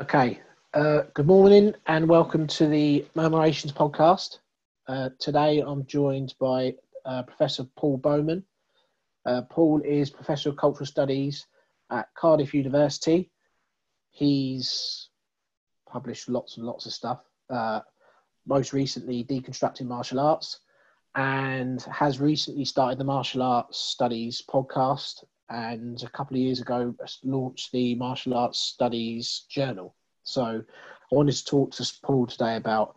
Okay. Uh, good morning and welcome to the Murmurations podcast. Uh, today I'm joined by uh, Professor Paul Bowman. Uh, Paul is Professor of Cultural Studies at Cardiff University. He's published lots and lots of stuff, uh, most recently, Deconstructing Martial Arts, and has recently started the Martial Arts Studies podcast and a couple of years ago launched the Martial Arts Studies Journal. So I wanted to talk to Paul today about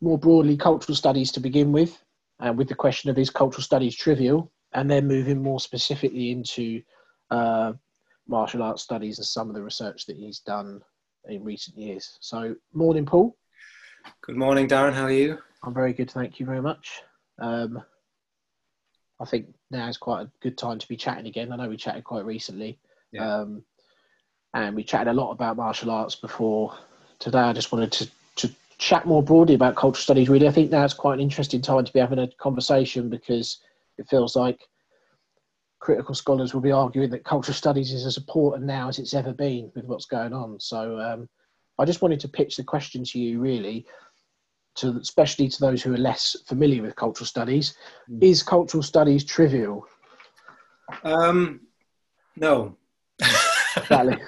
more broadly cultural studies to begin with, and with the question of is cultural studies trivial, and then moving more specifically into uh, martial arts studies and some of the research that he's done in recent years. So, morning, Paul. Good morning, Darren. How are you? I'm very good, thank you very much. Um, I think now is quite a good time to be chatting again. I know we chatted quite recently, yeah. um, and we chatted a lot about martial arts before. Today, I just wanted to, to chat more broadly about cultural studies. Really, I think now is quite an interesting time to be having a conversation because it feels like critical scholars will be arguing that cultural studies is as important now as it's ever been with what's going on. So, um, I just wanted to pitch the question to you, really to especially to those who are less familiar with cultural studies, mm. is cultural studies trivial? Um, no. the,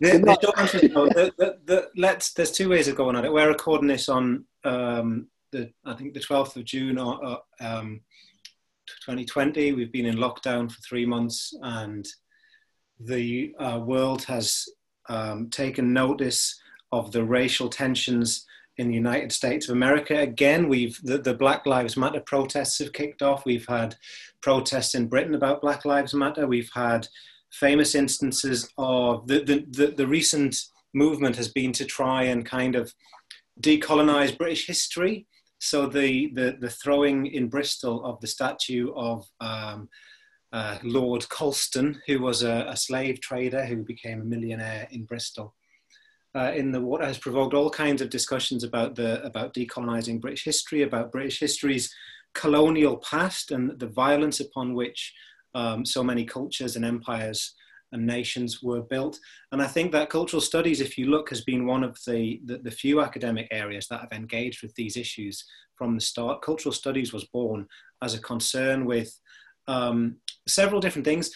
the, the short answer is no. The, the, the, let's, there's two ways of going at it. We're recording this on um, the I think the 12th of June or, uh, um, 2020. We've been in lockdown for three months, and the uh, world has um, taken notice of the racial tensions in the United States of America. Again, we've the, the, Black Lives Matter protests have kicked off. We've had protests in Britain about Black Lives Matter. We've had famous instances of the, the, the, the recent movement has been to try and kind of decolonize British history. So the, the, the throwing in Bristol of the statue of um, uh, Lord Colston, who was a, a slave trader who became a millionaire in Bristol uh, in the water has provoked all kinds of discussions about the about decolonizing British history, about British history's colonial past and the violence upon which um, so many cultures and empires and nations were built. And I think that cultural studies, if you look, has been one of the, the, the, few academic areas that have engaged with these issues from the start. Cultural studies was born as a concern with um, several different things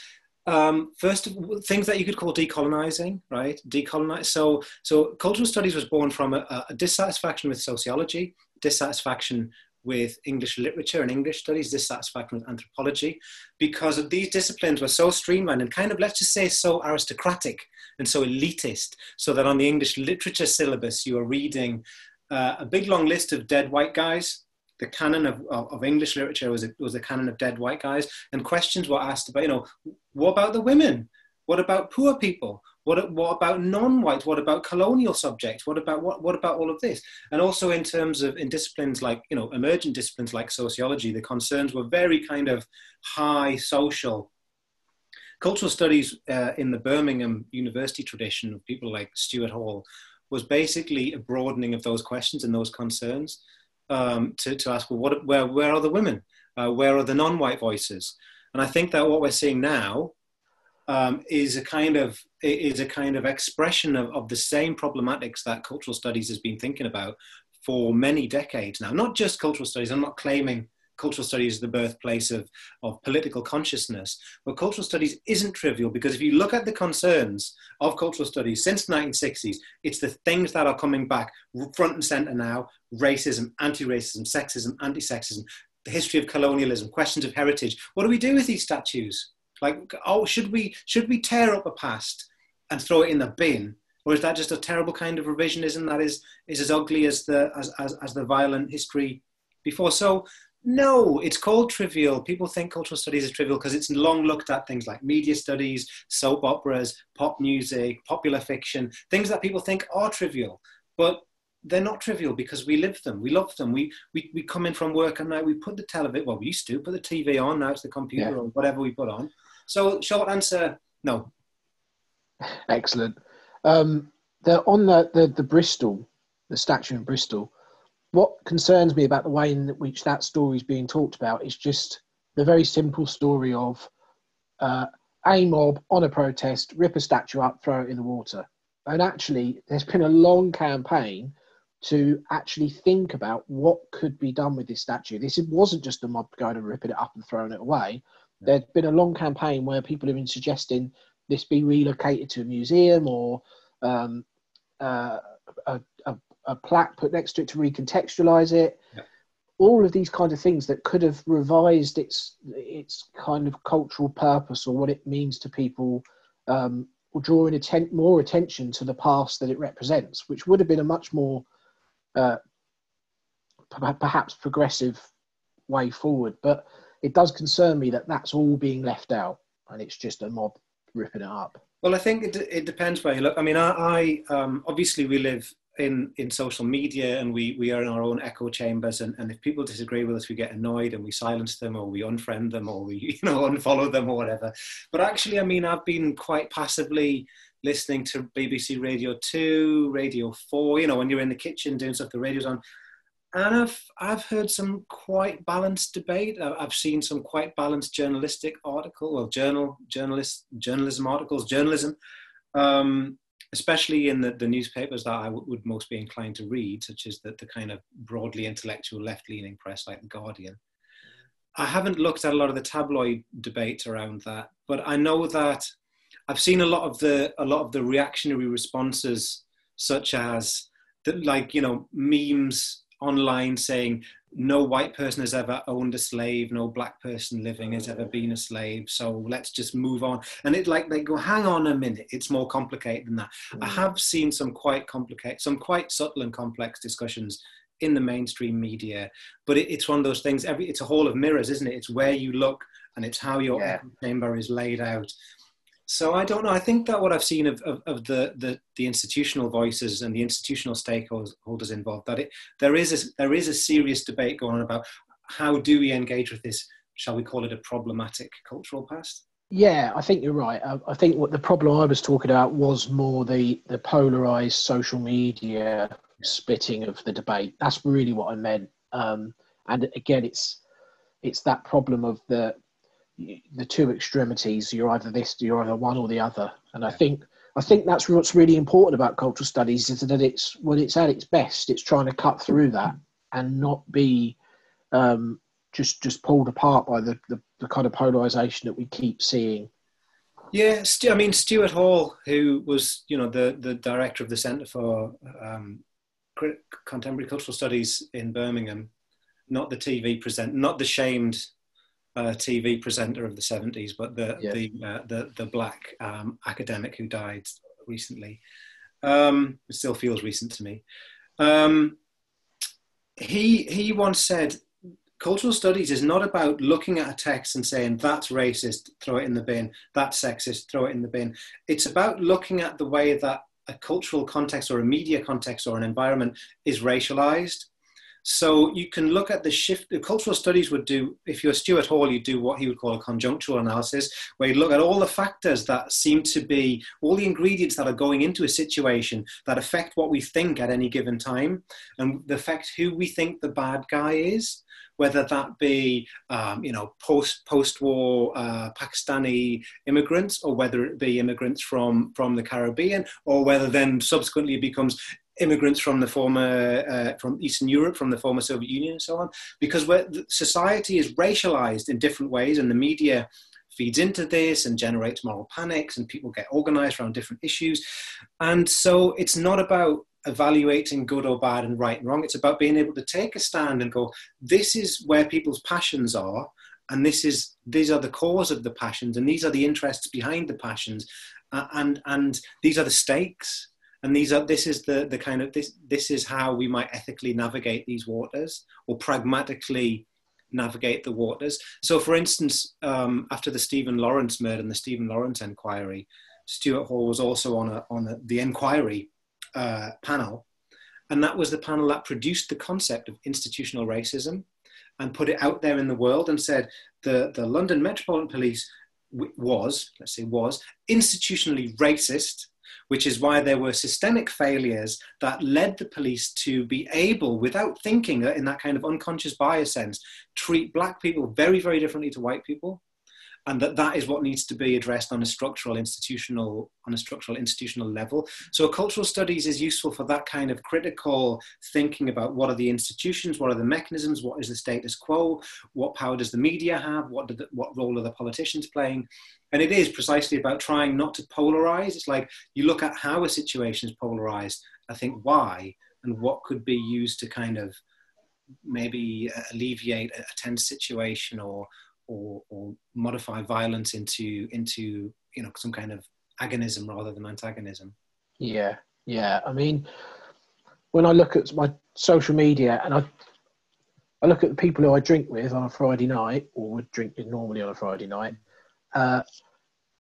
um, first of all, things that you could call decolonizing, right? Decolonize. So, so cultural studies was born from a, a, dissatisfaction with sociology, dissatisfaction with English literature and English studies, dissatisfaction with anthropology, because these disciplines were so streamlined and kind of, let's just say, so aristocratic and so elitist, so that on the English literature syllabus, you are reading uh, a big long list of dead white guys the canon of, of, of, English literature was a, was a canon of dead white guys, and questions were asked about, you know, what about the women? What about poor people? What, what about non-white? What about colonial subjects? What about what, what about all of this? And also in terms of in disciplines like you know emergent disciplines like sociology, the concerns were very kind of high social. Cultural studies uh, in the Birmingham University tradition of people like Stuart Hall was basically a broadening of those questions and those concerns um, to, to ask, well, what, where, where are the women? Uh, where are the non-white voices? And I think that what we're seeing now um, is a kind of is a kind of expression of, of the same problematics that cultural studies has been thinking about for many decades now. Not just cultural studies. I'm not claiming cultural studies is the birthplace of, of political consciousness. But cultural studies isn't trivial because if you look at the concerns of cultural studies since the 1960s, it's the things that are coming back front and center now racism, anti racism, sexism, anti sexism, the history of colonialism, questions of heritage. What do we do with these statues? Like, oh, should we, should we tear up a past and throw it in the bin? Or is that just a terrible kind of revisionism that is, is as ugly as the, as, as, as the violent history before? So no, it's called trivial. People think cultural studies is trivial because it's long looked at things like media studies, soap operas, pop music, popular fiction, things that people think are trivial. But they're not trivial because we live them, we love them. We, we, we come in from work and now we put the television, well, we used to put the TV on, now it's the computer yeah. or whatever we put on. So, short answer no. Excellent. Um, the, on the, the, the Bristol, the statue in Bristol, what concerns me about the way in which that story is being talked about is just the very simple story of uh, a mob on a protest, rip a statue up, throw it in the water. and actually, there's been a long campaign to actually think about what could be done with this statue. This wasn't just a mob going and ripping it up and throwing it away. There's been a long campaign where people have been suggesting this be relocated to a museum or um, uh, a, a, plaque put next to it to recontextualize it. Yeah. All of these kind of things that could have revised its its kind of cultural purpose or what it means to people um, or drawing atten- more attention to the past that it represents, which would have been a much more uh, p- perhaps progressive way forward. But it does concern me that that's all being left out and it's just a mob ripping it up. Well, I think it, it depends where you look. I mean, I, I um, obviously we live in in social media and we we are in our own echo chambers and, and if people disagree with us we get annoyed and we silence them or we unfriend them or we you know unfollow them or whatever. But actually i mean i've been quite passively listening to bbc radio 2 radio 4 you know when you're in the kitchen doing stuff the radio's on. And i've i've heard some quite balanced debate. I've seen some quite balanced journalistic article well journal journalist journalism articles journalism um, especially in the, the newspapers that I w- would most be inclined to read, such as the, the kind of broadly intellectual left leaning press like The Guardian. I haven't looked at a lot of the tabloid debate around that, but I know that I've seen a lot of the a lot of the reactionary responses, such as the, like you know memes online saying no white person has ever owned a slave, no black person living has ever been a slave. So let's just move on. And it like they go, hang on a minute, it's more complicated than that. Mm. I have seen some quite complicated, some quite subtle and complex discussions in the mainstream media, but it, it's one of those things. Every it's a hall of mirrors, isn't it? It's where you look and it's how your yeah. chamber is laid out. So I don't know. I think that what I've seen of, of, of, the, the, the institutional voices and the institutional stakeholders involved, that it, there is a, there is a serious debate going on about how do we engage with this, shall we call it a problematic cultural past? Yeah, I think you're right. I, I think what the problem I was talking about was more the, the polarized social media splitting of the debate. That's really what I meant. Um, and again, it's it's that problem of the the two extremities. You're either this, you're either one or the other. And I think I think that's what's really important about cultural studies is that it's when it's at its best, it's trying to cut through that and not be um, just just pulled apart by the, the, the kind of polarization that we keep seeing. Yeah, I mean Stuart Hall, who was you know the the director of the Centre for um, Contemporary Cultural Studies in Birmingham, not the TV present, not the shamed uh, TV presenter of the 70s, but the the, uh, the, the black um, academic who died recently. Um, it still feels recent to me. Um, he he once said, "Cultural studies is not about looking at a text and saying that's racist, throw it in the bin. That's sexist, throw it in the bin. It's about looking at the way that a cultural context or a media context or an environment is racialized." So you can look at the shift. The cultural studies would do, if you're Stuart Hall, you do what he would call a conjunctural analysis, where you look at all the factors that seem to be, all the ingredients that are going into a situation that affect what we think at any given time, and affect who we think the bad guy is whether that be um, you know post post war uh, Pakistani immigrants or whether it be immigrants from from the Caribbean or whether then subsequently it becomes immigrants from the former uh, from Eastern Europe, from the former Soviet Union, and so on, because where society is racialized in different ways, and the media feeds into this and generates moral panics, and people get organized around different issues, and so it's not about evaluating good or bad and right and wrong. It's about being able to take a stand and go, this is where people's passions are, and this is these are the cause of the passions, and these are the interests behind the passions, uh, and and these are the stakes and these are this is the the kind of this this is how we might ethically navigate these waters or pragmatically navigate the waters. So for instance um, after the stephen lawrence murder and the stephen lawrence inquiry stuart hall was also on a on a, the inquiry uh, panel. And that was the panel that produced the concept of institutional racism and put it out there in the world and said the, the london metropolitan police was let's say was institutionally racist which is why there were systemic failures that led the police to be able, without thinking uh, in that kind of unconscious bias sense, treat black people very, very differently to white people. And that that is what needs to be addressed on a structural institutional on a structural institutional level. So cultural studies is useful for that kind of critical thinking about what are the institutions what are the mechanisms what is the status quo what power does the media have what the, what role are the politicians playing? And it is precisely about trying not to polarize. It's like you look at how a situation is polarized i think why and what could be used to kind of maybe alleviate a tense situation or or, or modify violence into into you know some kind of agonism rather than antagonism. Yeah, yeah. I mean, when I look at my social media and I I look at the people who I drink with on a Friday night or would drink normally on a Friday night, uh,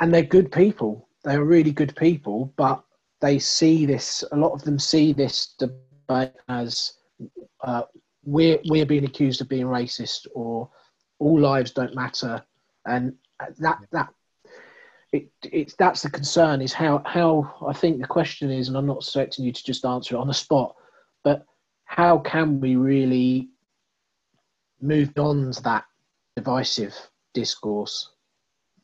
and they're good people. They're really good people, but they see this. A lot of them see this debate as uh, we're we're being accused of being racist or all lives don't matter, and that that it, it's that's the concern is how how I think the question is, and I'm not expecting you to just answer it on the spot, but how can we really move on to that divisive discourse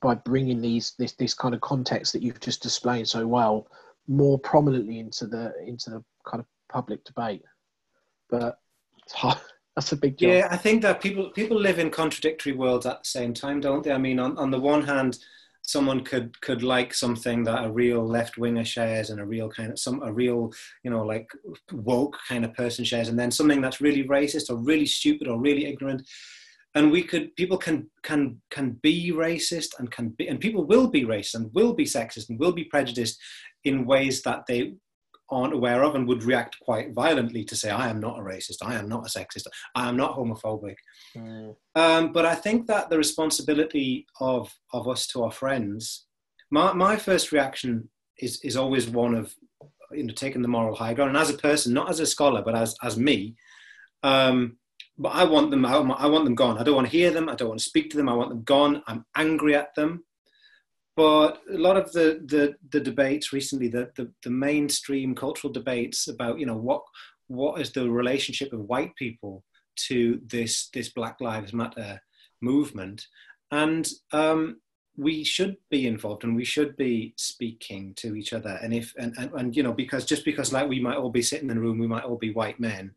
by bringing these this this kind of context that you've just displayed so well more prominently into the into the kind of public debate? But it's hard that's a big. Yeah, I think that people people live in contradictory worlds at the same time, don't they? I mean, on, on the one hand, someone could could like something that a real left winger shares and a real kind of some a real you know like woke kind of person shares, and then something that's really racist or really stupid or really ignorant. And we could people can can can be racist and can be and people will be racist and will be sexist and will be prejudiced in ways that they aren't aware of and would react quite violently to say, I am not a racist, I am not a sexist, I am not homophobic. Mm. Um, but I think that the responsibility of, of us to our friends, my, my first reaction is, is always one of you know, taking the moral high ground. And as a person, not as a scholar, but as, as me, um, but I want them, I want them gone. I don't want to hear them. I don't want to speak to them. I want them gone. I'm angry at them. But a lot of the, the, the debates recently, the, the, the mainstream cultural debates about, you know, what, what is the relationship of white people to this, this Black Lives Matter movement. And um, we should be involved and we should be speaking to each other. And if, and, and, and, you know, because just because like we might all be sitting in a room, we might all be white men.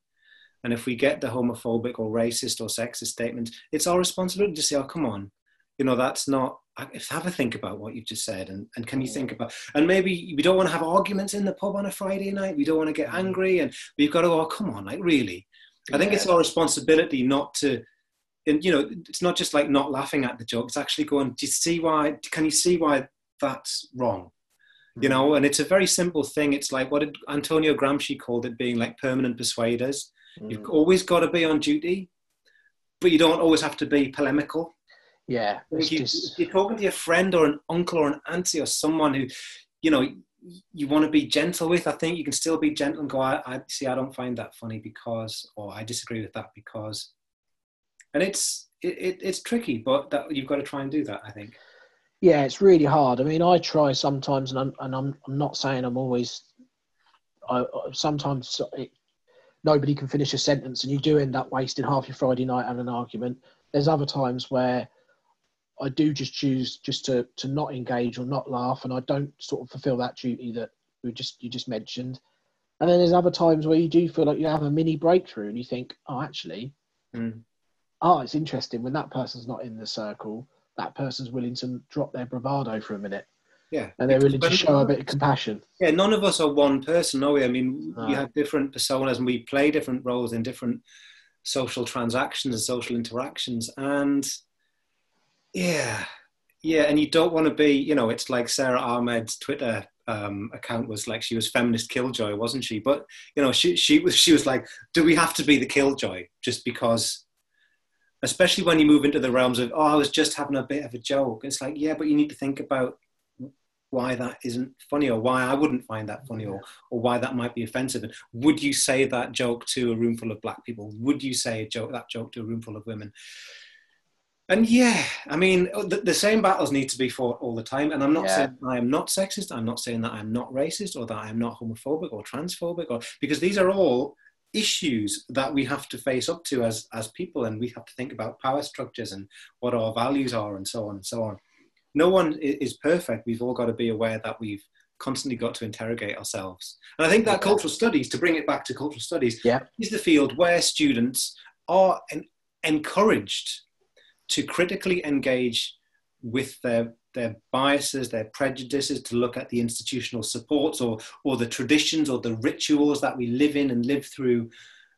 And if we get the homophobic or racist or sexist statement, it's our responsibility to say, oh, come on, you know, that's not, have a think about what you've just said and, and can you think about and maybe we don't want to have arguments in the pub on a friday night we don't want to get mm. angry and we've got to go oh, come on like really i think it's our responsibility not to and you know it's not just like not laughing at the joke it's actually going do you see why can you see why that's wrong you know mm. and it's a very simple thing it's like what did antonio gramsci called it being like permanent persuaders mm. you've always got to be on duty but you don't always have to be polemical yeah. You, just... You're talking to your friend or an uncle or an auntie or someone who, you know, you want to be gentle with. I think you can still be gentle and go, I, I see, I don't find that funny because, or I disagree with that because, and it's it, it, it's tricky, but that you've got to try and do that. I think. Yeah, it's really hard. I mean, I try sometimes, and I'm and I'm, I'm not saying I'm always. I sometimes it, nobody can finish a sentence, and you do end up wasting half your Friday night having an argument. There's other times where I do just choose just to to not engage or not laugh, and I don't sort of fulfil that duty that we just you just mentioned. And then there's other times where you do feel like you have a mini breakthrough, and you think, oh, actually, mm. oh, it's interesting when that person's not in the circle. That person's willing to drop their bravado for a minute. Yeah, and they're willing to show a bit of compassion. Yeah, none of us are one person, are we? I mean, we have different personas, and we play different roles in different social transactions and social interactions, and yeah, yeah, and you don't want to be, you know, it's like Sara Ahmed's Twitter um, account was like she was feminist killjoy, wasn't she? But you know, she she was she was like, do we have to be the killjoy just because? Especially when you move into the realms of, oh, I was just having a bit of a joke. It's like, yeah, but you need to think about why that isn't funny or why I wouldn't find that funny or, or why that might be offensive. And would you say that joke to a room full of black people? Would you say a joke, that joke to a room full of women? And yeah, I mean, the, the, same battles need to be fought all the time. And I'm not yeah. saying I am not sexist. I'm not saying that I'm not racist or that I'm not homophobic or transphobic, or because these are all issues that we have to face up to as as people, and we have to think about power structures and what our values are, and so on and so on. no one is perfect. We've all got to be aware that we've constantly got to interrogate ourselves. And I think that cultural studies, to bring it back to cultural studies, yeah. is the field where students are en- encouraged to critically engage with their their biases, their prejudices, to look at the institutional supports or or the traditions or the rituals that we live in and live through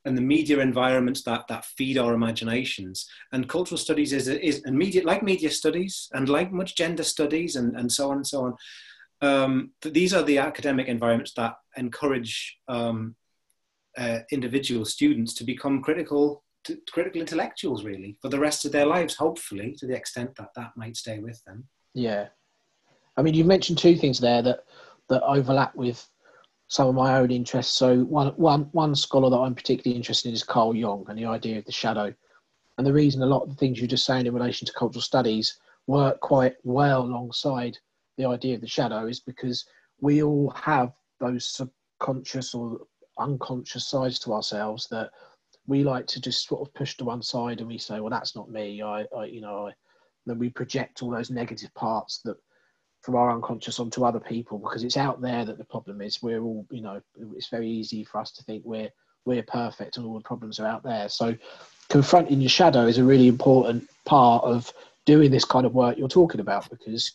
and the media environments that, that feed our imaginations. And cultural studies is, is media, like media studies and like much gender studies and, and so on and so on. Um, these are the academic environments that encourage um, uh, individual students to become critical critical intellectuals really for the rest of their lives hopefully to the extent that that might stay with them yeah i mean you mentioned two things there that that overlap with some of my own interests. So one, one, one scholar that I'm particularly interested in is Carl Jung and the idea of the shadow. And the reason a lot of the things you're just saying in relation to cultural studies work quite well alongside the idea of the shadow is because we all have those subconscious or unconscious sides to ourselves that we like to just sort of push to one side and we say, well, that's not me. I, I you know, I, then we project all those negative parts that from our unconscious onto other people because it's out there that the problem is. We're all, you know, it's very easy for us to think we're we're perfect and all the problems are out there. So confronting your shadow is a really important part of doing this kind of work you're talking about because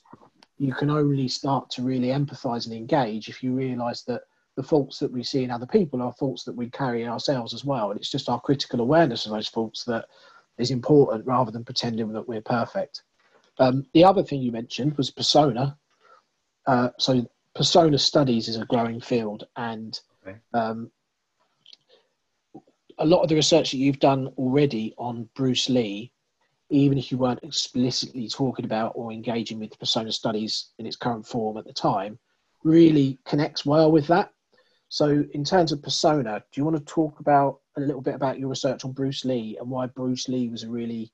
you can only start to really empathize and engage if you realize that the faults that we see in other people are faults that we carry ourselves as well. And it's just our critical awareness of those faults that is important rather than pretending that we're perfect. Um, the other thing you mentioned was persona. Uh, so persona studies is a growing field, and okay. um, a lot of the research that you've done already on Bruce Lee, even if you weren't explicitly talking about or engaging with persona studies in its current form at the time, really connects well with that. So, in terms of persona, do you want to talk about a little bit about your research on Bruce Lee and why Bruce Lee was a really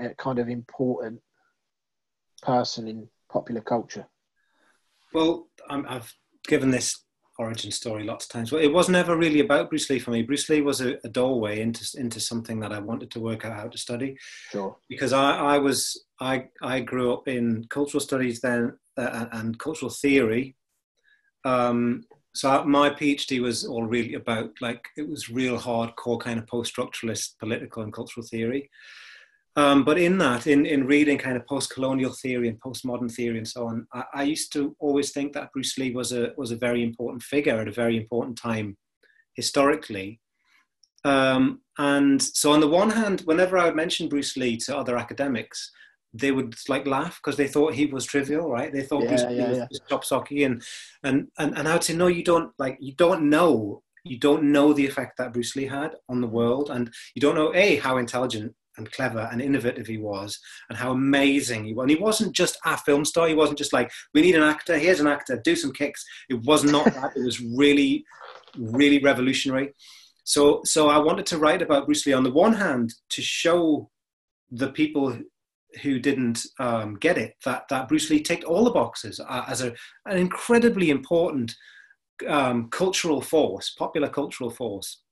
uh, kind of important person in popular culture? Well, i have given this origin story lots of times. Well, it was never really about Bruce Lee for me. Bruce Lee was a, a, doorway into into something that I wanted to work out how to study. Sure. Because I, I was I I grew up in cultural studies then uh, and cultural theory. Um, so my PhD was all really about like it was real hardcore kind of post-structuralist political and cultural theory. Um, but in that, in, in reading kind of post-colonial theory and postmodern theory and so on, I, I, used to always think that Bruce Lee was a was a very important figure at a very important time historically. Um, and so, on the one hand, whenever I would mention Bruce Lee to other academics, they would like laugh because they thought he was trivial, right? They thought yeah, Bruce yeah, Lee yeah. was chop socky, and, and and and I would say, no, you don't like you don't know you don't know the effect that Bruce Lee had on the world, and you don't know a how intelligent and clever and innovative he was and how amazing he was. And he wasn't just a film star. He wasn't just like, we need an actor, here's an actor, do some kicks. It was not that. It was really, really revolutionary. So, so I wanted to write about Bruce Lee on the one hand to show the people who didn't um, get it that, that Bruce Lee ticked all the boxes uh, as a, an incredibly important um, cultural force, popular cultural force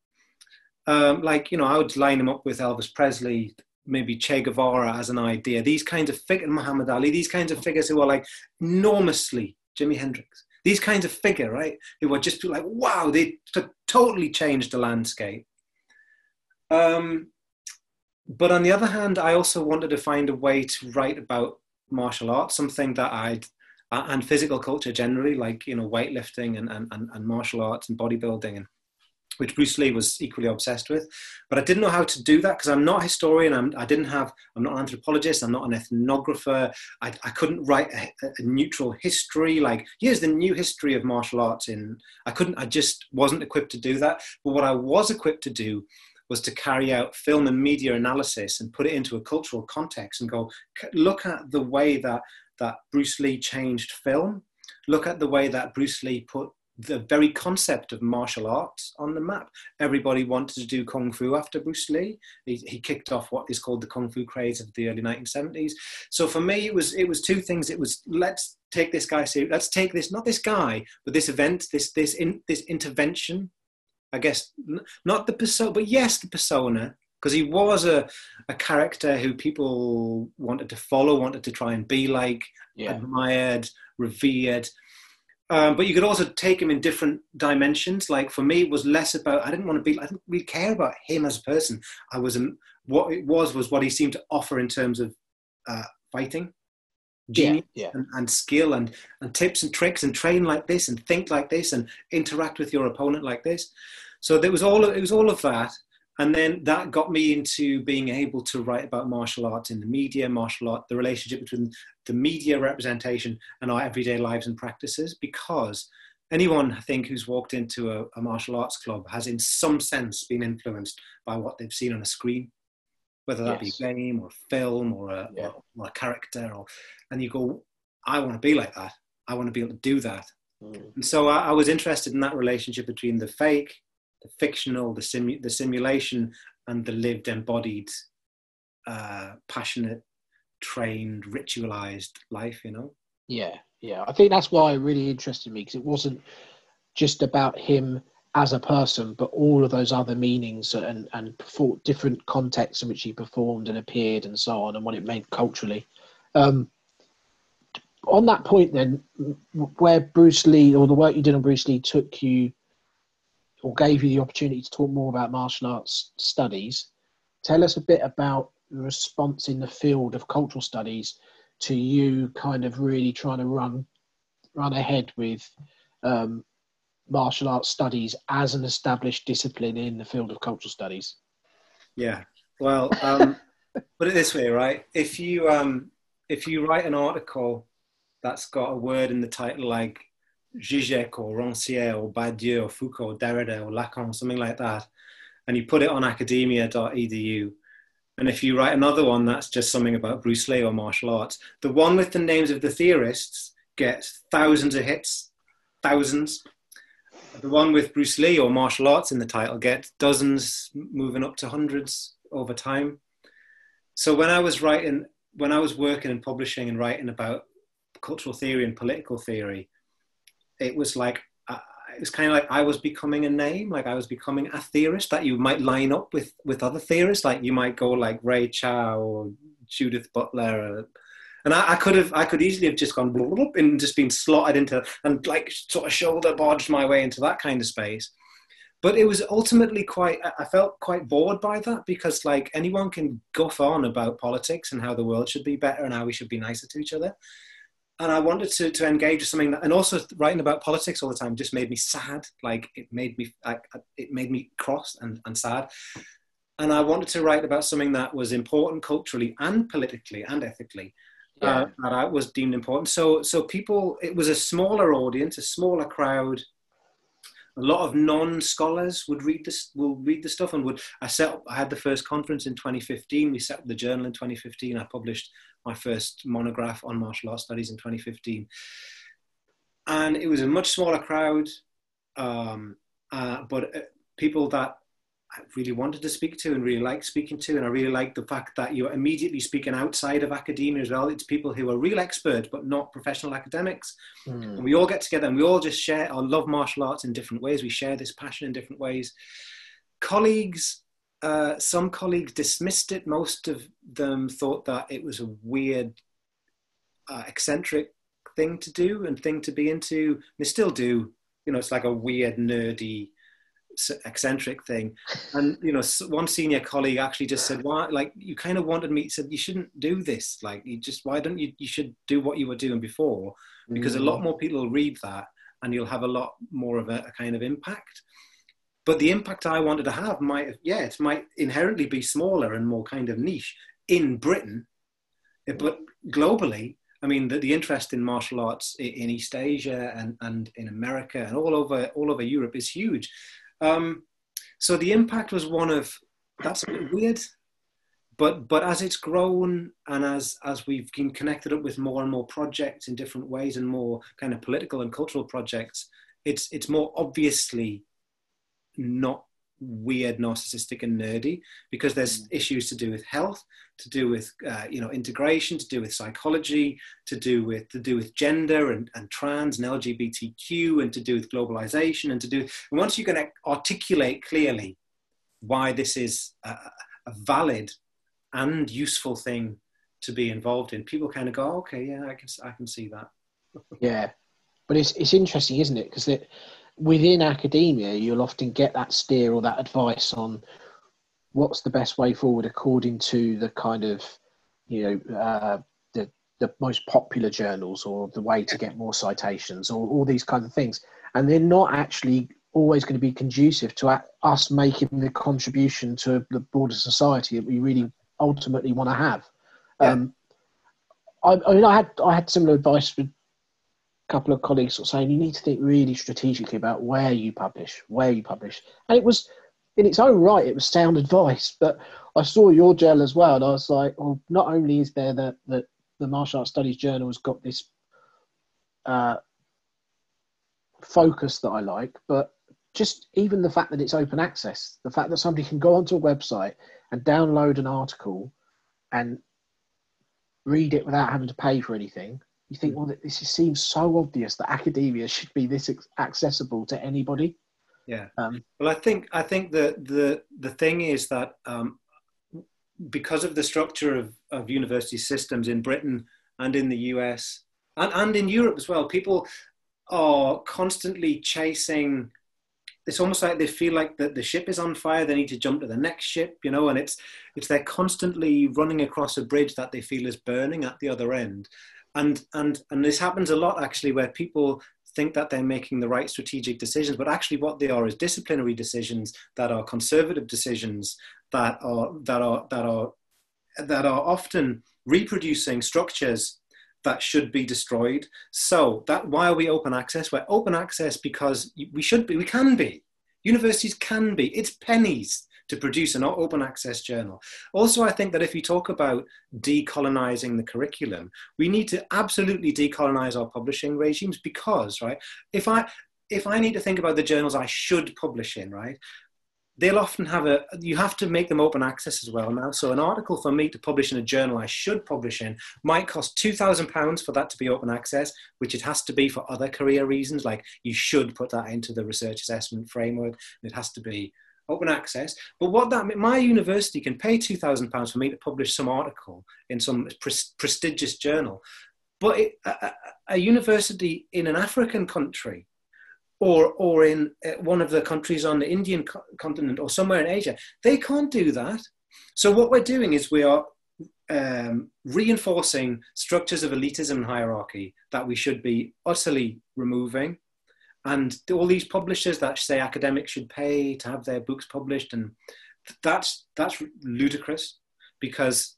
um, like you know, I would line him up with Elvis Presley, maybe Che Guevara as an idea. These kinds of figures, Muhammad Ali, these kinds of figures who are like enormously Jimi Hendrix. These kinds of figure, right? Who were just like, wow, they t- totally changed the landscape. Um, but on the other hand, I also wanted to find a way to write about martial arts, something that I'd and physical culture generally, like you know, weightlifting and, and, and martial arts and bodybuilding and which Bruce Lee was equally obsessed with. But I didn't know how to do that because I'm not a historian. I'm, I didn't have. I'm not an anthropologist. I'm not an ethnographer. I, I couldn't write a, a, neutral history. Like here's the new history of martial arts. In I couldn't. I just wasn't equipped to do that. But what I was equipped to do was to carry out film and media analysis and put it into a cultural context and go look at the way that that Bruce Lee changed film. Look at the way that Bruce Lee put the very concept of martial arts on the map. Everybody wanted to do kung fu after Bruce Lee. He, he, kicked off what is called the kung fu craze of the early 1970s. So for me, it was it was two things. It was let's take this guy seriously. Let's take this not this guy, but this event, this this in, this intervention. I guess not the persona, but yes, the persona because he was a, a character who people wanted to follow, wanted to try and be like, yeah. admired, revered. Um, but you could also take him in different dimensions. Like for me, it was less about I didn't want to be I didn't really care about him as a person. I was what it was was what he seemed to offer in terms of uh, fighting, genius yeah, yeah. And, and, skill and and tips and tricks and train like this and think like this and interact with your opponent like this. So there was all of, it was all of that and then that got me into being able to write about martial arts in the media martial art the relationship between the media representation and our everyday lives and practices because anyone i think who's walked into a, a martial arts club has in some sense been influenced by what they've seen on a screen whether that yes. be a game or a film or a, yeah. or, or, a character or and you go i want to be like that i want to be able to do that mm. and so I, I was interested in that relationship between the fake the fictional, the, simu- the simulation, and the lived, embodied, uh, passionate, trained, ritualized life, you know? Yeah, yeah. I think that's why it really interested me because it wasn't just about him as a person, but all of those other meanings and, and different contexts in which he performed and appeared and so on and what it meant culturally. Um, on that point, then, where Bruce Lee or the work you did on Bruce Lee took you or gave you the opportunity to talk more about martial arts studies. Tell us a bit about the response in the field of cultural studies to you kind of really trying to run run ahead with um, martial arts studies as an established discipline in the field of cultural studies. Yeah, well, um, put it this way, right? If you um, if you write an article that's got a word in the title like Zizek or Rancière or Badiou or Foucault or Derrida or Lacan, or something like that, and you put it on academia.edu, and if you write another one that's just something about Bruce Lee or martial arts, the one with the names of the theorists gets thousands of hits, thousands. The one with Bruce Lee or martial arts in the title gets dozens, moving up to hundreds over time. So when I was writing, when I was working and publishing and writing about cultural theory and political theory, it was like it was kind of like I was becoming a name, like I was becoming a theorist that you might line up with with other theorists, like you might go like Rey Chow or Judith Butler, or, and I, I, could have I could easily have just gone and just been slotted into and like sort of shoulder barged my way into that kind of space. But it was ultimately quite I felt quite bored by that because like anyone can guff on about politics and how the world should be better and how we should be nicer to each other and I wanted to, to engage with something that, and also writing about politics all the time just made me sad. Like it made me, like, it made me cross and, and sad. And I wanted to write about something that was important culturally and politically and ethically. Yeah. Uh, that was deemed important. So, so people, it was a smaller audience, a smaller crowd. A lot of non-scholars would read this, will read the stuff, and would. I set up. I had the first conference in 2015. We set up the journal in 2015. I published my first monograph on martial arts studies in 2015. And it was a much smaller crowd, um, uh, but uh, people that I really wanted to speak to and really like speaking to. And I really like the fact that you're immediately speaking outside of academia as well. It's people who are real experts, but not professional academics. Mm. And we all get together and we all just share our love martial arts in different ways. We share this passion in different ways. Colleagues uh, some colleagues dismissed it. Most of them thought that it was a weird, uh, eccentric thing to do and thing to be into. They still do. You know, it's like a weird, nerdy, eccentric thing. And you know, one senior colleague actually just said, "Why? Like, you kind of wanted me." Said, "You shouldn't do this. Like, you just why don't you? You should do what you were doing before, because mm. a lot mm. more people will read that, and you'll have a lot more of a, a kind of impact." but the impact I wanted to have might, yeah, it might inherently be smaller and more kind of niche in Britain, but globally, I mean, the, the interest in martial arts in East Asia and, and in America and all over all over Europe is huge. Um, so the impact was one of that's a bit weird, but but as it's grown and as as we've been connected up with more and more projects in different ways and more kind of political and cultural projects, it's it's more obviously not weird, narcissistic, and nerdy because there's mm. issues to do with health, to do with uh, you know integration, to do with psychology, to do with to do with gender and, and trans and LGBTQ, and to do with globalization, and to do and once you can articulate clearly why this is a, a valid and useful thing to be involved in, people kind of go, okay, yeah, I can, I can see that. yeah, but it's it's interesting, isn't it? Because within academia, you'll often get that steer or that advice on what's the best way forward according to the kind of you know uh, the the most popular journals or the way to get more citations or all these kind of things, and they're not actually always going to be conducive to us making the contribution to the broader society that we really ultimately want to have. Yeah. Um, I, I, mean, I had I had similar advice with a couple of colleagues sort of saying you need to think really strategically about where you publish, where you publish, and it was in its own right it was sound advice. But I saw your journal as well, and I was like, well, not only is there that that the Martial Arts Studies Journal has got this uh, focus that I like, but just even the fact that it's open access, the fact that somebody can go onto a website and download an article and read it without having to pay for anything, you think, well, this seems so obvious that academia should be this accessible to anybody. Yeah. Um, well, I think I think the the the thing is that um, because of the structure of, of university systems in Britain and in the US and, and in Europe as well, people are constantly chasing it's almost like they feel like the, the ship is on fire they need to jump to the next ship you know and it's it's they're constantly running across a bridge that they feel is burning at the other end and and and this happens a lot actually where people think that they're making the right strategic decisions but actually what they are is disciplinary decisions that are conservative decisions that are that are that are that are often reproducing structures that should be destroyed. So that why are we open access? We're open access because we should be, we can be. Universities can be. It's pennies to produce an open access journal. Also, I think that if you talk about decolonizing the curriculum, we need to absolutely decolonize our publishing regimes because, right, if I if I need to think about the journals I should publish in, right, they'll often have a you have to make them open access as well now so an article for me to publish in a journal i should publish in might cost 2000 pounds for that to be open access which it has to be for other career reasons like you should put that into the research assessment framework it has to be open access but what that my university can pay 2000 pounds for me to publish some article in some pre- prestigious journal but it, a, a university in an african country or or in uh, one of the countries on the Indian co- continent or somewhere in Asia. They can't do that. So what we're doing is we are um, reinforcing structures of elitism and hierarchy that we should be utterly removing. And all these publishers that say academics should pay to have their books published, and that's that's ludicrous because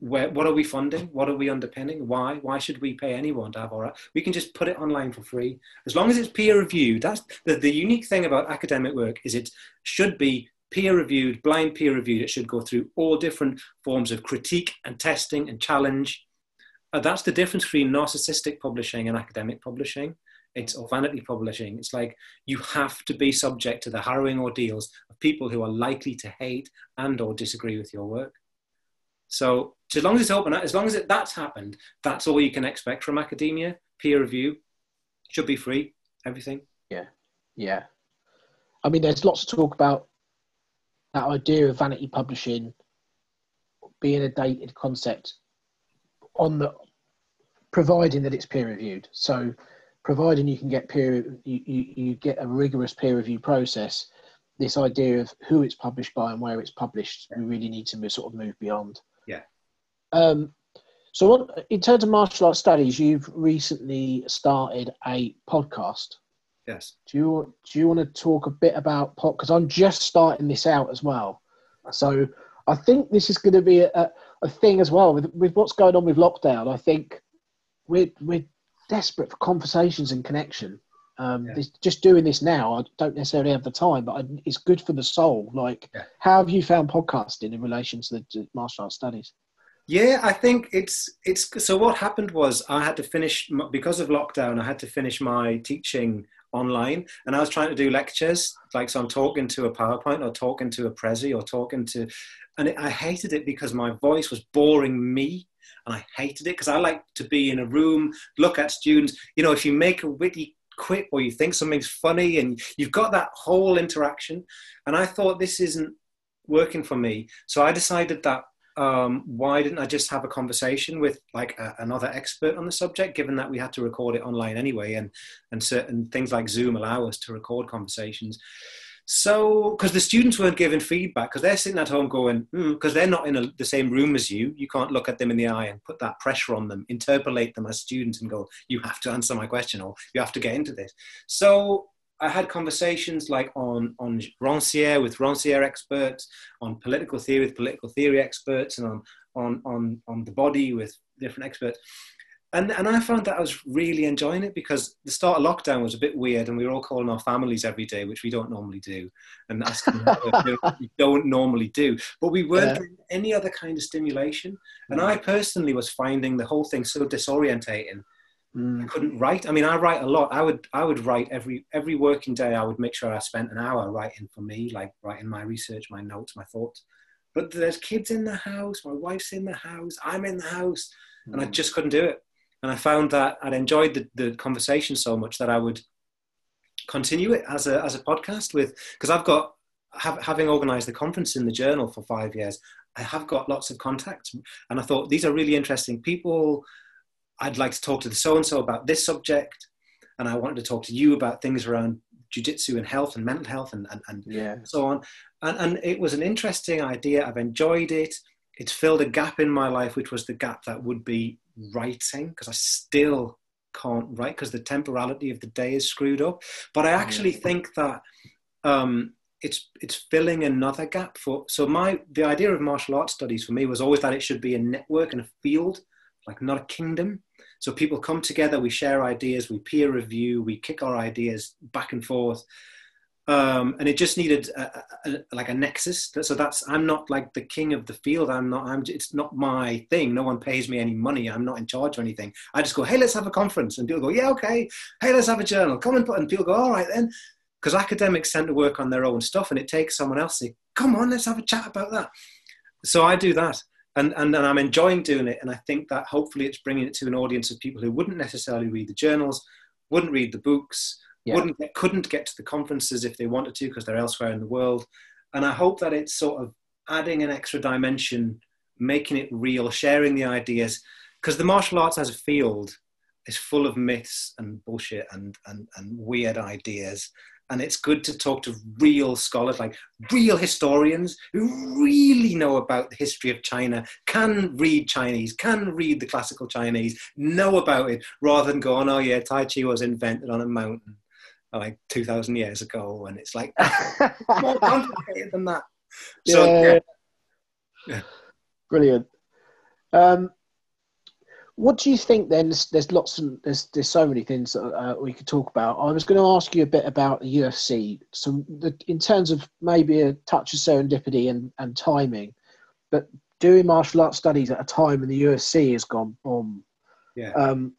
where, what are we funding? What are we underpinning? Why? Why should we pay anyone to have our? We can just put it online for free as long as it's peer reviewed. That's the, the unique thing about academic work is it should be peer reviewed, blind peer reviewed. It should go through all different forms of critique and testing and challenge. Uh, that's the difference between narcissistic publishing and academic publishing. It's or vanity publishing. It's like you have to be subject to the harrowing ordeals of people who are likely to hate and or disagree with your work. So, so as long as it's open, as long as it, that's happened, that's all you can expect from academia. Peer review should be free. Everything. Yeah, yeah. I mean, there's lots to talk about that idea of vanity publishing being a dated concept on the providing that it's peer reviewed. So, providing you can get peer, you, you, you get a rigorous peer review process. This idea of who it's published by and where it's published, we really need to sort of move beyond. Yeah. Um, so, what, in terms of martial arts studies, you've recently started a podcast. Yes. Do you do you want to talk a bit about pod? Because I'm just starting this out as well. So I think this is going to be a, a thing as well with with what's going on with lockdown. I think we're we're desperate for conversations and connection. Um, yeah. Just doing this now, I don't necessarily have the time, but I, it's good for the soul. Like, yeah. how have you found podcasting in relation to the to martial arts studies? Yeah, I think it's it's so. What happened was I had to finish because of lockdown. I had to finish my teaching online, and I was trying to do lectures. Like, so I'm talking to a PowerPoint, or talking to a Prezi, or talking to, and it, I hated it because my voice was boring me and I hated it because I like to be in a room, look at students. You know, if you make a witty quip or you think something's funny and you've got that whole interaction. And I thought this isn't working for me. So I decided that um, why didn't I just have a conversation with like a, another expert on the subject, given that we had to record it online anyway, and and certain things like Zoom allow us to record conversations. So, because the students weren't giving feedback, because they're sitting at home going, because mm, they're not in a, the same room as you, you can't look at them in the eye and put that pressure on them, interpellate them as students and go, you have to answer my question or you have to get into this. So, I had conversations like on on Rancière with Rancière experts, on political theory with political theory experts, and on on on on the body with different experts. And and I found that I was really enjoying it because the start of lockdown was a bit weird, and we were all calling our families every day, which we don't normally do, and asking we don't normally do. But we weren't yeah. getting any other kind of stimulation, and mm. I personally was finding the whole thing so disorientating Mm. I couldn't write. I mean, I write a lot. I would I would write every every working day. I would make sure I spent an hour writing for me, like writing my research, my notes, my thoughts. But there's kids in the house. My wife's in the house. I'm in the house, mm. and I mm. just couldn't do it. And I found that I'd enjoyed the, the conversation so much that I would continue it as a as a podcast with because I've got have, having organised the conference in the journal for five years. I have got lots of contacts, and I thought these are really interesting people I'd like to talk to the so and so about this subject, and I wanted to talk to you about things around jujitsu and health and mental health and, and, and yeah. so on. And, and it was an interesting idea. I've enjoyed it. It's filled a gap in my life, which was the gap that would be writing, because I still can't write because the temporality of the day is screwed up. But I actually think that um, it's it's filling another gap for. So my the idea of martial arts studies for me was always that it should be a network and a field, like not a kingdom. So people come together, we share ideas, we peer review, we kick our ideas back and forth. Um, and it just needed a, a, like a nexus. So that's I'm not like the king of the field. I'm not. I'm. It's not my thing. No one pays me any money. I'm not in charge of anything. I just go, hey, let's have a conference, and people go, yeah, okay. Hey, let's have a journal. Come and put. And people go, all right then, because academics tend to work on their own stuff, and it takes someone else to come on, let's have a chat about that. So I do that and, and, and I'm enjoying doing it. And I think that hopefully it's bringing it to an audience of people who wouldn't necessarily read the journals, wouldn't read the books, yeah. wouldn't couldn't get to the conferences if they wanted to because they're elsewhere in the world. And I hope that it's sort of adding an extra dimension, making it real, sharing the ideas, because the martial arts as a field is full of myths and bullshit and, and, and weird ideas and it's good to talk to real scholars, like real historians who really know about the history of China, can read Chinese, can read the classical Chinese, know about it, rather than go on oh yeah, Tai Chi was invented on a mountain like 2,000 years ago. And it's like more complicated than that. So, yeah. yeah. Brilliant. Um, what do you think then? There's, there's lots of there's there's so many things that uh, we could talk about. I was going to ask you a bit about the UFC. So the, in terms of maybe a touch of serendipity and, and timing, but doing martial arts studies at a time when the UFC has gone boom, yeah, um,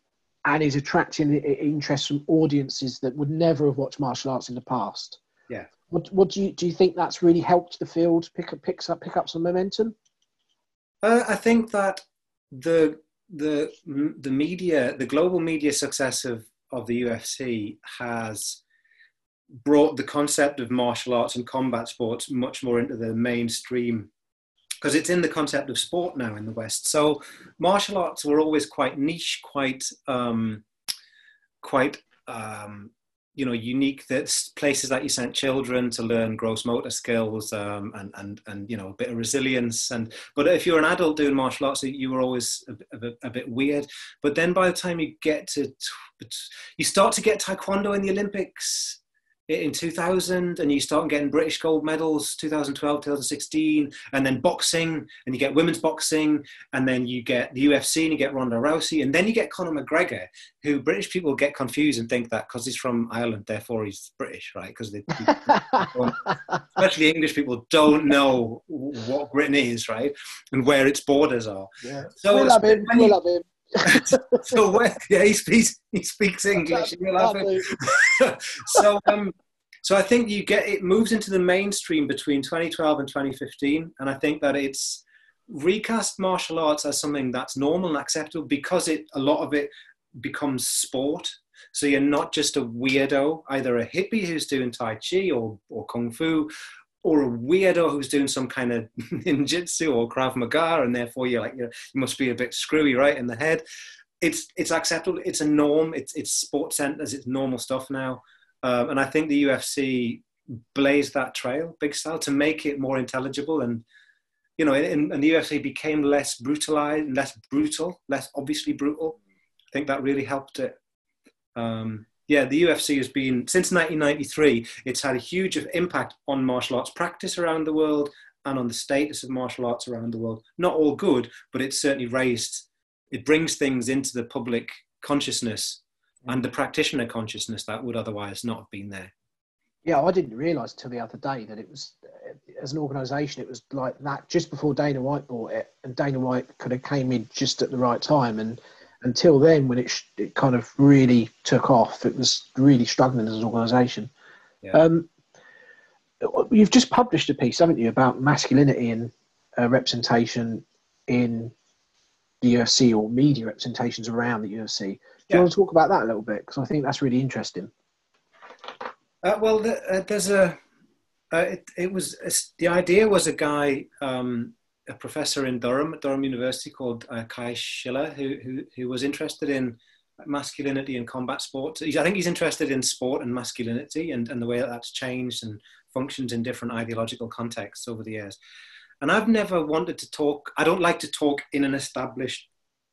and is attracting interest from audiences that would never have watched martial arts in the past. Yeah. What what do you do? You think that's really helped the field pick up picks up pick up some momentum? Uh, I think that the the the media, the global media success of of the UFC has brought the concept of martial arts and combat sports much more into the mainstream because it's in the concept of sport now in the West. So martial arts were always quite niche, quite um, quite um, you know unique that's places that you sent children to learn gross motor skills um, and and and you know a bit of resilience. And but if you're an adult doing martial arts you were always a, a, a bit weird. But then by the time you get to you start to get taekwondo in the olympics in 2000 and you start getting British gold medals 2012 2016 and then boxing and you get women's boxing and then you get the UFC and you get Ronda Rousey and then you get Conor McGregor who British people get confused and think that because he's from Ireland therefore he's British right? Because especially English people don't know what Britain is right? And where its borders are. Yeah. so we love him we love him so where, yeah, he speaks he speaks English. so um, so I think you get it moves into the mainstream between 2012 and 2015, and I think that it's recast martial arts as something that's normal and acceptable because it a lot of it becomes sport. So you're not just a weirdo, either a hippie who's doing Tai Chi or, or Kung Fu, or a weirdo who's doing some kind of ninjutsu or krav maga, and therefore you're like you, you must be a bit screwy, right, in the head. It's it's acceptable. It's a norm. It's it's sports centers. It's normal stuff now, um, and I think the UFC blazed that trail big style to make it more intelligible and you know and, and the UFC became less brutalized, less brutal, less obviously brutal. I think that really helped it. Um, yeah, the UFC has been since 1993. It's had a huge impact on martial arts practice around the world and on the status of martial arts around the world. Not all good, but it's certainly raised. It brings things into the public consciousness and the practitioner consciousness that would otherwise not have been there. Yeah, I didn't realise until the other day that it was, uh, as an organisation, it was like that just before Dana White bought it, and Dana White could have came in just at the right time, and until then, when it, sh- it kind of really took off, it was really struggling as an organisation. Yeah. Um, you've just published a piece, haven't you, about masculinity and uh, representation in the UFC or media representations around the UFC. Do yeah. you want to talk about that a little bit? Because I think that's really interesting. Uh, well, the, uh, there's a. Uh, it, it was the idea was a guy um, a professor in Durham, at Durham University, called uh, Kay Schiller, who, who, who was interested in masculinity and combat sports. I think he's interested in sport and masculinity and, and the way that that's changed and functions in different ideological contexts over the years. And I've never wanted to talk. I don't like to talk in an established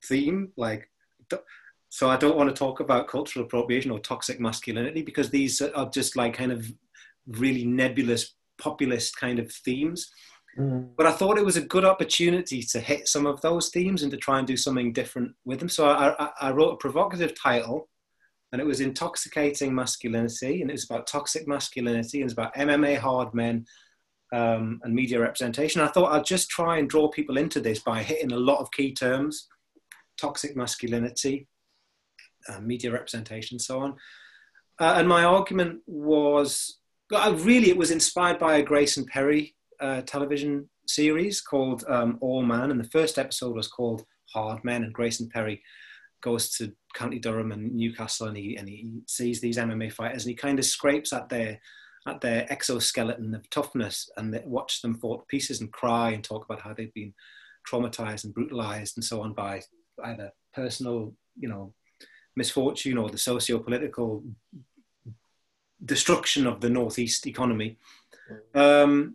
theme, like. So I don't want to talk about cultural appropriation or toxic masculinity because these are just like kind of really nebulous populist kind of themes. Mm. But I thought it was a good opportunity to hit some of those themes and to try and do something different with them. So I, I, I wrote a provocative title, and it was Intoxicating Masculinity, and it was about toxic masculinity, and it's about MMA hard men um, and media representation. I thought I'd just try and draw people into this by hitting a lot of key terms toxic masculinity, uh, media representation, so on. Uh, and my argument was really, it was inspired by a Grayson Perry uh, television series called um, All Man, and the first episode was called Hard Men. And Grayson Perry goes to County Durham and Newcastle, and he and he sees these MMA fighters, and he kind of scrapes at their at their exoskeleton of toughness, and they watch them fall to pieces and cry and talk about how they've been traumatized and brutalized and so on by either personal, you know, misfortune or the socio-political destruction of the northeast economy. Mm. Um,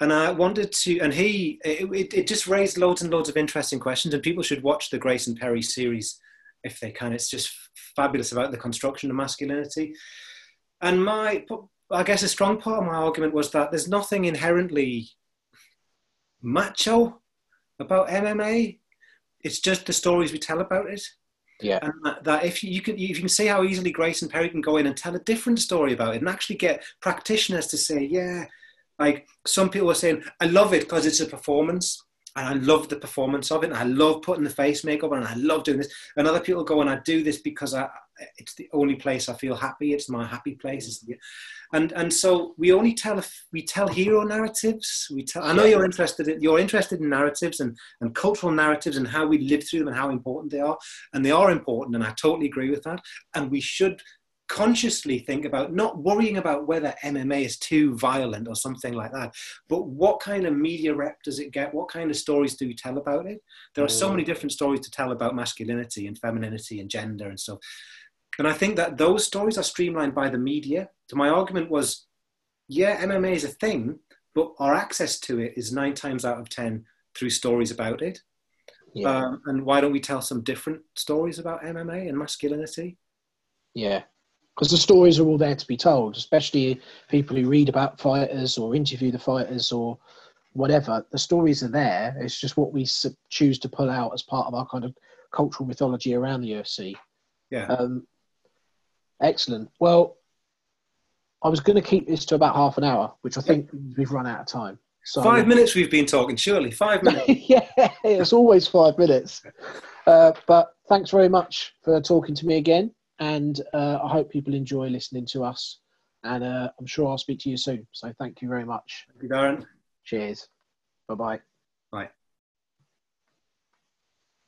and I wanted to, and he, it, it, just raised loads and loads of interesting questions, and people should watch the Grayson Perry series if they can. It's just fabulous about the construction of masculinity. And my, I guess, a strong part of my argument was that there's nothing inherently macho about MMA. It's just the stories we tell about it. Yeah. And that, that, if you, you, can, if you can see how easily Grayson Perry can go in and tell a different story about it, and actually get practitioners to say, yeah like some people are saying, I love it because it's a performance and I love the performance of it. And I love putting the face makeup on and I love doing this. And other people go, and I do this because I, it's the only place I feel happy. It's my happy place. And, and so we only tell, we tell hero narratives. We tell, I know you're interested in, you're interested in narratives and, and cultural narratives and how we live through them and how important they are. And they are important. And I totally agree with that. And we should consciously think about not worrying about whether MMA is too violent or something like that, but what kind of media rep does it get? What kind of stories do you tell about it? There are so many mm. different stories to tell about masculinity and femininity and gender and stuff. And I think that those stories are streamlined by the media. So my argument was, yeah, MMA is a thing, but our access to it is nine times out of 10 through stories about it. Yeah. Um, and why don't we tell some different stories about MMA and masculinity? Yeah, because the stories are all there to be told, especially people who read about fighters or interview the fighters or whatever. The stories are there. It's just what we choose to pull out as part of our kind of cultural mythology around the UFC. Yeah. Um, excellent. Well, I was going to keep this to about half an hour, which I think we've run out of time. So, five minutes we've been talking, surely. Five minutes. yeah, it's always five minutes. Uh, but thanks very much for talking to me again and uh, I hope people enjoy listening to us. And uh, I'm sure I'll speak to you soon. So thank you very much. Thank you, Darren. Cheers. Bye bye.